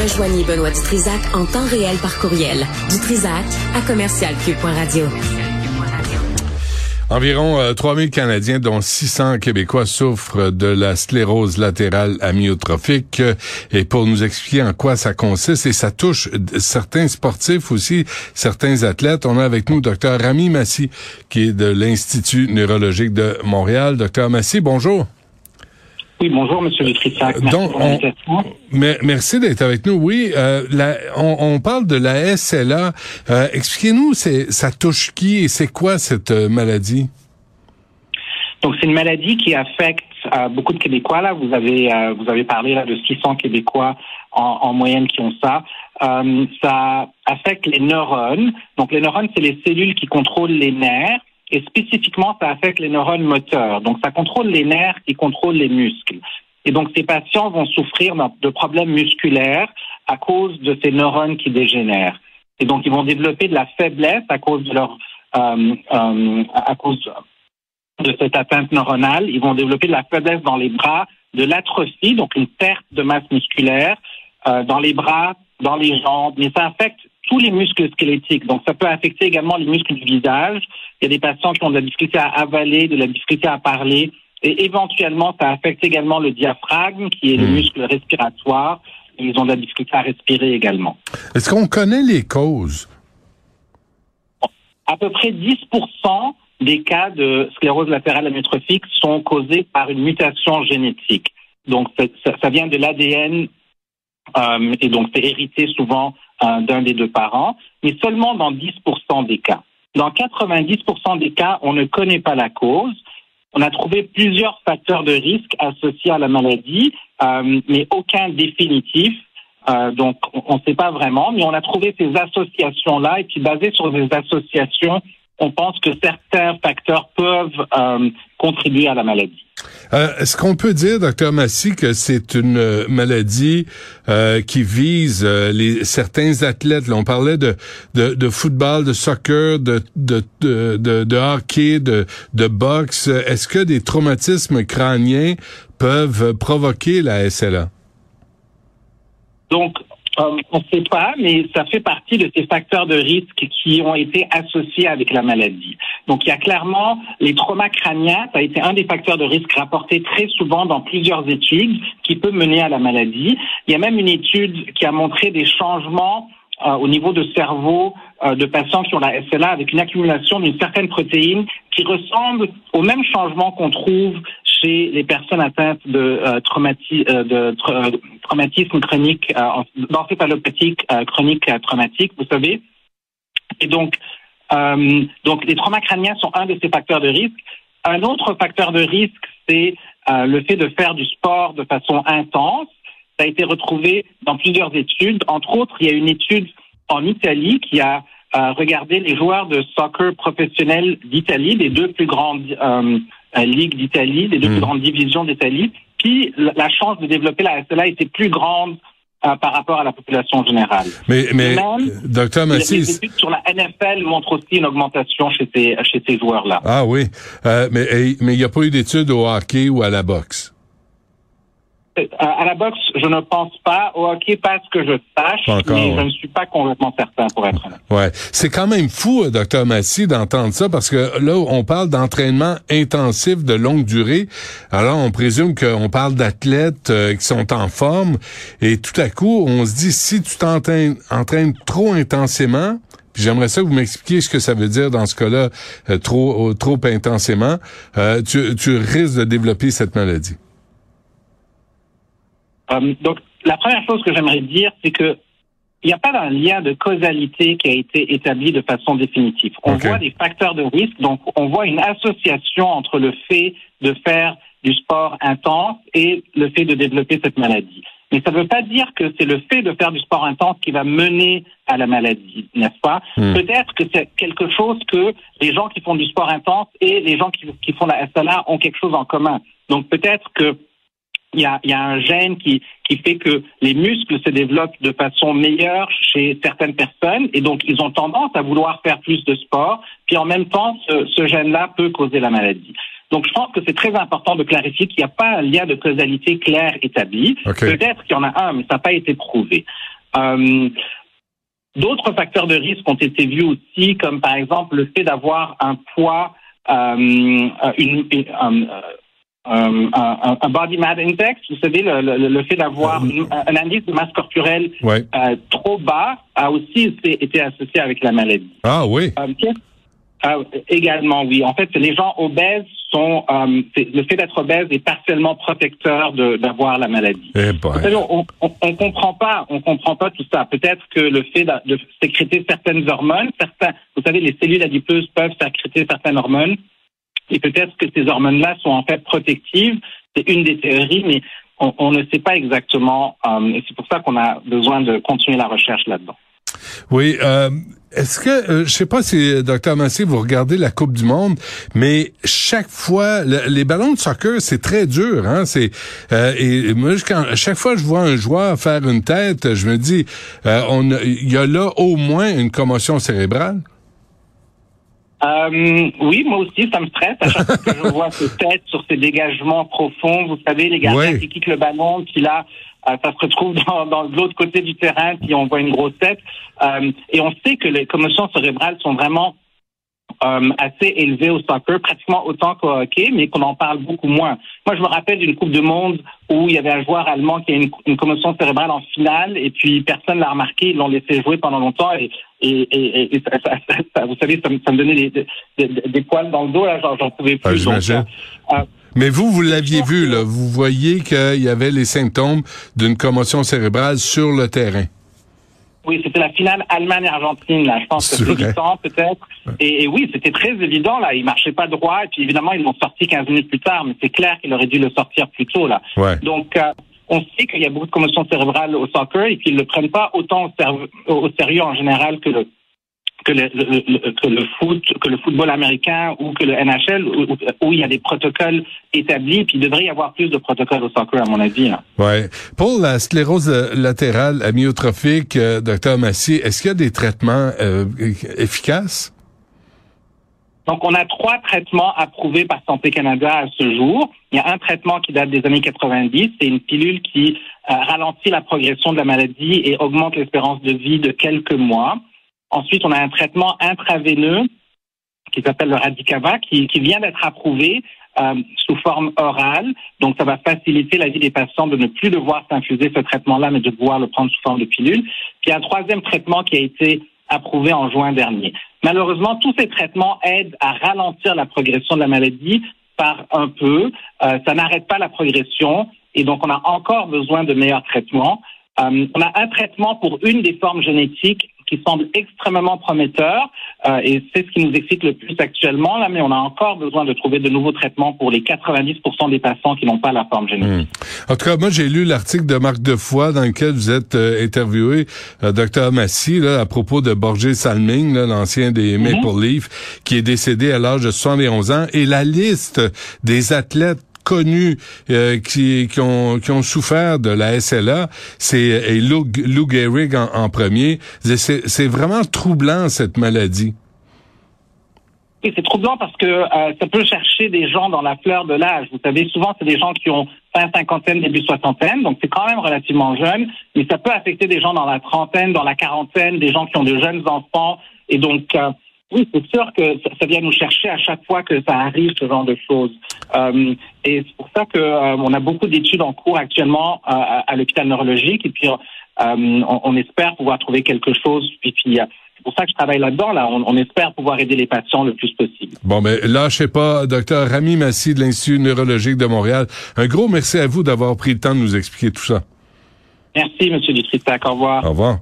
Rejoignez Benoît Dutrisac en temps réel par courriel. Dutrisac à commercialcube.radio. Environ 3000 euh, Canadiens, dont 600 Québécois, souffrent de la sclérose latérale amyotrophique. Et pour nous expliquer en quoi ça consiste, et ça touche certains sportifs aussi, certains athlètes, on a avec nous Dr Rami Massi, qui est de l'Institut neurologique de Montréal. Dr Massi, bonjour. Oui, bonjour, Monsieur Vitrissac. Merci Donc, merci d'être avec nous. Oui, euh, on, parle de la SLA. Euh, expliquez-nous, ça touche qui et c'est quoi cette euh, maladie? Donc, c'est une maladie qui affecte beaucoup de Québécois. Là, vous avez vous avez parlé là de 600 Québécois en, en moyenne qui ont ça. ça affecte les neurones. Donc, les neurones, c'est les cellules qui contrôlent les nerfs et spécifiquement, ça affecte les neurones moteurs. Donc, ça contrôle les nerfs qui contrôlent les muscles. Et donc, ces patients vont souffrir de problèmes musculaires à cause de ces neurones qui dégénèrent. Et donc, ils vont développer de la faiblesse à cause de leur, euh, euh, à cause de cette atteinte neuronale. Ils vont développer de la faiblesse dans les bras, de l'atrophie, donc une perte de masse musculaire, euh, dans les bras, dans les jambes. Mais ça affecte tous les muscles squelettiques. Donc, ça peut affecter également les muscles du visage. Il y a des patients qui ont de la difficulté à avaler, de la difficulté à parler. Et éventuellement, ça affecte également le diaphragme, qui est le hmm. muscle respiratoire. Ils ont de la difficulté à respirer également. Est-ce qu'on connaît les causes? À peu près 10% des cas de sclérose latérale amyotrophique sont causés par une mutation génétique. Donc, ça, vient de l'ADN euh, et donc c'est hérité souvent d'un des deux parents, mais seulement dans 10% des cas. Dans 90% des cas, on ne connaît pas la cause. On a trouvé plusieurs facteurs de risque associés à la maladie, euh, mais aucun définitif. Euh, donc, on ne sait pas vraiment, mais on a trouvé ces associations-là, et puis basé sur ces associations, on pense que certains facteurs peuvent euh, contribuer à la maladie. Euh, est-ce qu'on peut dire, docteur Massy, que c'est une euh, maladie euh, qui vise les certains athlètes? Là, on parlait de, de, de, football, de soccer, de, de, de, de hockey, de, de boxe. Est-ce que des traumatismes crâniens peuvent provoquer la SLA? Donc, euh, on ne sait pas, mais ça fait partie de ces facteurs de risque qui ont été associés avec la maladie. Donc, il y a clairement les traumas crâniens, ça a été un des facteurs de risque rapportés très souvent dans plusieurs études qui peut mener à la maladie. Il y a même une étude qui a montré des changements euh, au niveau de cerveau euh, de patients qui ont la SLA avec une accumulation d'une certaine protéine qui ressemble au même changement qu'on trouve chez les personnes atteintes de, euh, de traumatisme chronique, d'encéphalopathique chronique traumatique, vous savez. Et donc, donc les traumas crâniens sont un de ces facteurs de risque. Un autre facteur de risque, c'est le fait de faire du sport de façon intense ça a été retrouvé dans plusieurs études. Entre autres, il y a une étude en Italie qui a euh, regardé les joueurs de soccer professionnels d'Italie, des deux plus grandes euh, euh, ligues d'Italie, des deux hmm. plus grandes divisions d'Italie. Puis la chance de développer la SLA était plus grande par rapport à la population générale. Mais, mais docteur Massis... Les études sur la NFL montrent aussi une augmentation chez ces, chez ces joueurs-là. Ah oui, mais mais il n'y a pas eu d'études au hockey ou à la boxe? À la boxe, je ne pense pas. Au hockey, pas ce que je sache, mais je ne suis pas complètement certain, pour être honnête. Ouais, c'est quand même fou, euh, docteur Massy, d'entendre ça, parce que là, on parle d'entraînement intensif de longue durée. Alors, on présume qu'on parle d'athlètes euh, qui sont en forme, et tout à coup, on se dit, si tu t'entraînes trop intensément, puis j'aimerais ça que vous m'expliquiez ce que ça veut dire dans ce cas-là, euh, trop trop intensément, tu, tu risques de développer cette maladie. Euh, donc, la première chose que j'aimerais dire, c'est que il n'y a pas un lien de causalité qui a été établi de façon définitive. On voit des facteurs de risque, donc on voit une association entre le fait de faire du sport intense et le fait de développer cette maladie. Mais ça ne veut pas dire que c'est le fait de faire du sport intense qui va mener à la maladie, n'est-ce pas? Hmm. Peut-être que c'est quelque chose que les gens qui font du sport intense et les gens qui, qui font la SLA ont quelque chose en commun. Donc peut-être que il y a, y a, un gène qui, qui fait que les muscles se développent de façon meilleure chez certaines personnes et donc ils ont tendance à vouloir faire plus de sport. Puis en même temps, ce, ce gène-là peut causer la maladie. Donc je pense que c'est très important de clarifier qu'il n'y a pas un lien de causalité clair établi. Peut-être qu'il y en a un, mais ça n'a pas été prouvé. D'autres facteurs de risque ont été vus aussi, comme par exemple le fait d'avoir un poids, une, un, body mass index, vous savez, le, fait d'avoir un indice de masse corporelle trop bas a aussi été associé avec la maladie. Ah oui. Euh, également, oui. En fait, les gens obèses sont euh, le fait d'être obèse est partiellement protecteur d'avoir la maladie. Eh on, on, comprend pas, on comprend pas tout ça. Peut-être que le fait de, sécréter certaines hormones, certains, vous savez, les cellules adipeuses peuvent sécréter certaines hormones, et peut-être que ces hormones-là sont en fait protectives. C'est une des théories, mais on, ne sait pas exactement. Euh, et c'est pour ça qu'on a besoin de continuer la recherche là-dedans. Oui. Euh, est-ce que, euh, je sais pas si, docteur Massé, vous regardez la Coupe du Monde, mais chaque fois, les ballons de soccer, c'est très dur. Hein? C'est euh, Et moi, quand, chaque fois je vois un joueur faire une tête, je me dis, euh, on, il y a là au moins une commotion cérébrale. Oui, moi aussi, ça me stresse à chaque fois que je vois ces têtes sur ces dégagements profonds. Vous savez, les gardiens qui quittent le ballon, qui là euh, ça se retrouve dans, dans l'autre côté du terrain, puis on voit une grosse tête. Euh, et on sait que les commotions cérébrales sont vraiment euh, assez élevées au soccer, pratiquement autant qu'au hockey, mais qu'on en parle beaucoup moins. Moi, je me rappelle d'une Coupe du Monde où il y avait un joueur allemand qui a une, une commotion cérébrale en finale, et puis personne l'a remarqué, ils l'ont laissé jouer pendant longtemps, et, et, et, ça, ça, vous savez, ça me, ça me donnait des, des, des, poils dans le dos, là, j'en pouvais plus. Ah, mais vous, vous l'aviez vu, là. Vous voyez qu'il y avait les symptômes d'une commotion cérébrale sur le terrain. Oui, c'était la finale Allemagne-Argentine, là. Je pense que c'est 8 ans, peut-être. Et, oui, c'était très évident, là. Il marchait pas droit. Et puis, évidemment, ils l'ont sorti 15 minutes plus tard. Mais c'est clair qu'il aurait dû le sortir plus tôt, là. Donc, euh, on sait qu'il y a beaucoup de commotions cérébrales au soccer et qu'ils ne le prennent pas autant au sérieux en général que le, que le, que le foot, que le football américain ou que le NHL, où, il y a des protocoles établis, puis il devrait y avoir plus de protocoles au soccer, à mon avis. Ouais. Pour la sclérose latérale amyotrophique, euh, docteur Massy, est-ce qu'il y a des traitements euh, efficaces? Donc, on a trois traitements approuvés par Santé Canada à ce jour. Il y a un traitement qui date des années 90. C'est une pilule qui euh, ralentit la progression de la maladie et augmente l'espérance de vie de quelques mois. Ensuite, on a un traitement intraveineux qui s'appelle le Radicava, qui, vient d'être approuvé euh, sous forme orale. Donc, ça va faciliter la vie des patients de ne plus devoir s'infuser ce traitement-là, mais de pouvoir le prendre sous forme de pilule. Puis, un troisième traitement qui a été approuvé en juin dernier. Malheureusement, tous ces traitements aident à ralentir la progression de la maladie par un peu. Euh, ça n'arrête pas la progression et donc on a encore besoin de meilleurs traitements. Euh, on a un traitement pour une des formes génétiques qui semble extrêmement prometteur euh, et c'est ce qui nous excite le plus actuellement là, mais on a encore besoin de trouver de nouveaux traitements pour les 90% des patients qui n'ont pas la forme génétique. Hmm. En tout cas, moi j'ai lu l'article de Marc Defoy dans lequel vous êtes euh, interviewé, euh, docteur Massy, là, à propos de Borges Salming, l'ancien des mhm. Maple Leaf, qui est décédé à l'âge de 71 ans, et la liste des athlètes connus euh, qui, ont, qui ont souffert de la SLA, c'est Lou, Gehrig en, premier. C'est vraiment troublant, cette maladie. C'est troublant parce que euh, ça peut chercher des gens dans la fleur de l'âge. Vous savez, souvent, c'est des gens qui ont fin cinquantaine, début soixantaine, donc c'est quand même relativement jeune, mais ça peut affecter des gens dans la trentaine, dans la quarantaine, des gens qui ont de jeunes enfants. Et donc, euh, oui, c'est sûr que ça, vient nous chercher à chaque fois que ça arrive, ce genre de choses. Euh, et c'est pour ça que euh, on a beaucoup d'études en cours actuellement euh, à, l'hôpital neurologique. Et puis, euh, on, on, espère pouvoir trouver quelque chose. Puis, puis c'est pour ça que je travaille là-dedans. Là, on, on, espère pouvoir aider les patients le plus possible. Bon, mais je sais pas, docteur Rami Massy de l'Institut neurologique de Montréal. Un gros merci à vous d'avoir pris le temps de nous expliquer tout ça. Merci, Monsieur Dutrisac. Au revoir. Au revoir.